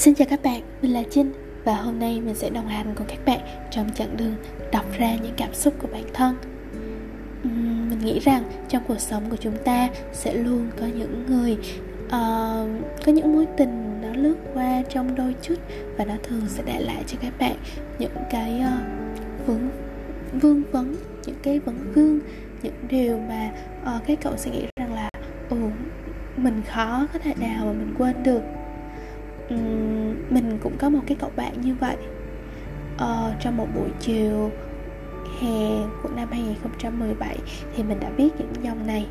Xin chào các bạn, mình là Trinh và hôm nay mình sẽ đồng hành cùng các bạn trong chặng đường đọc ra những cảm xúc của bản thân. Mình nghĩ rằng trong cuộc sống của chúng ta sẽ luôn có những người uh, có những mối tình nó lướt qua trong đôi chút và nó thường sẽ để lại cho các bạn những cái uh, vướng vương vấn những cái vấn vương những điều mà uh, các cậu sẽ nghĩ rằng là ồ mình khó có thể nào mà mình quên được um, mình cũng có một cái cậu bạn như vậy. Ờ, trong một buổi chiều hè của năm 2017 thì mình đã viết những dòng này.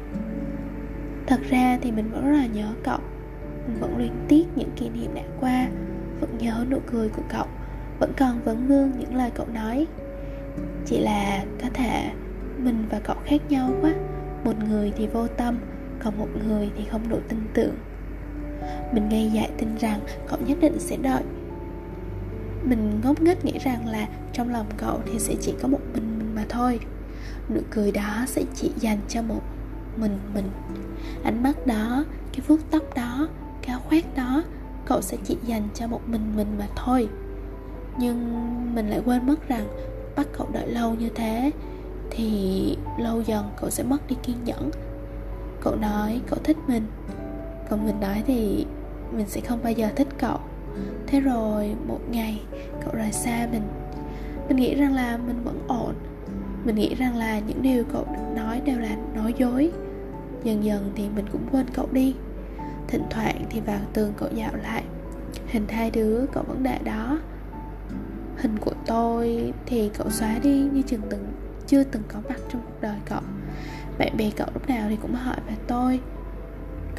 Thật ra thì mình vẫn rất là nhớ cậu. Mình vẫn luyến tiếc những kỷ niệm đã qua Vẫn nhớ nụ cười của cậu Vẫn còn vấn vương những lời cậu nói. Chỉ là có thể mình và cậu khác nhau quá. Một người thì vô tâm Còn một người thì không đủ tin tưởng. Mình ngây dại tin rằng cậu nhất định sẽ đợi. Mình ngốc nghếch nghĩ rằng là trong lòng cậu thì sẽ chỉ có một mình mình mà thôi. Nụ cười đó sẽ chỉ dành cho một mình mình. Ánh mắt đó, cái vuốt tóc đó, cái khoét khoác đó, cậu sẽ chỉ dành cho một mình mình mà thôi. Nhưng mình lại quên mất rằng bắt cậu đợi lâu như thế thì lâu dần cậu sẽ mất đi kiên nhẫn. Cậu nói cậu thích mình còn mình nói thì mình sẽ không bao giờ thích cậu. Thế rồi một ngày, cậu rời xa mình. Mình nghĩ rằng là mình vẫn ổn. Mình nghĩ rằng là những điều cậu nói đều là nói dối. Dần dần thì mình cũng quên cậu đi. Thỉnh thoảng thì vào tường cậu dạo lại. Hình hai đứa cậu vẫn để đó. Hình của tôi thì cậu xóa đi như chừng từng, chưa từng có mặt trong cuộc đời cậu. Bạn bè cậu lúc nào thì cũng hỏi về tôi.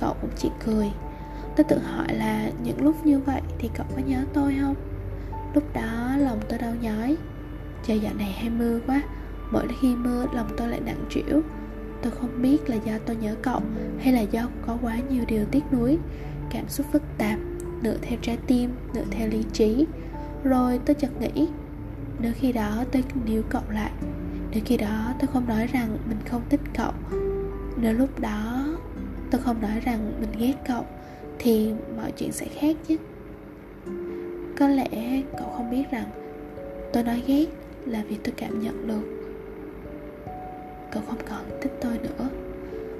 Cậu cũng chỉ cười. Tôi tự hỏi là những lúc như vậy thì cậu có nhớ tôi không? Lúc đó lòng tôi đau nhói. Trời, dạo này hay mưa quá. Mỗi khi mưa, lòng tôi lại nặng trĩu. Tôi không biết là do tôi nhớ cậu hay là do có quá nhiều điều tiếc nuối. Cảm xúc phức tạp nửa theo trái tim nửa theo lý trí. Rồi tôi chợt nghĩ, nếu khi đó tôi níu cậu lại, nếu khi đó tôi không nói rằng mình không thích cậu, nếu lúc đó tôi không nói rằng mình ghét cậu, thì mọi chuyện sẽ khác chứ. Có lẽ cậu không biết rằng tôi nói ghét là vì tôi cảm nhận được cậu không còn thích tôi nữa,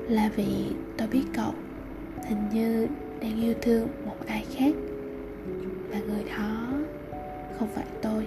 là vì tôi biết cậu hình như đang yêu thương một ai khác, và người đó không phải tôi.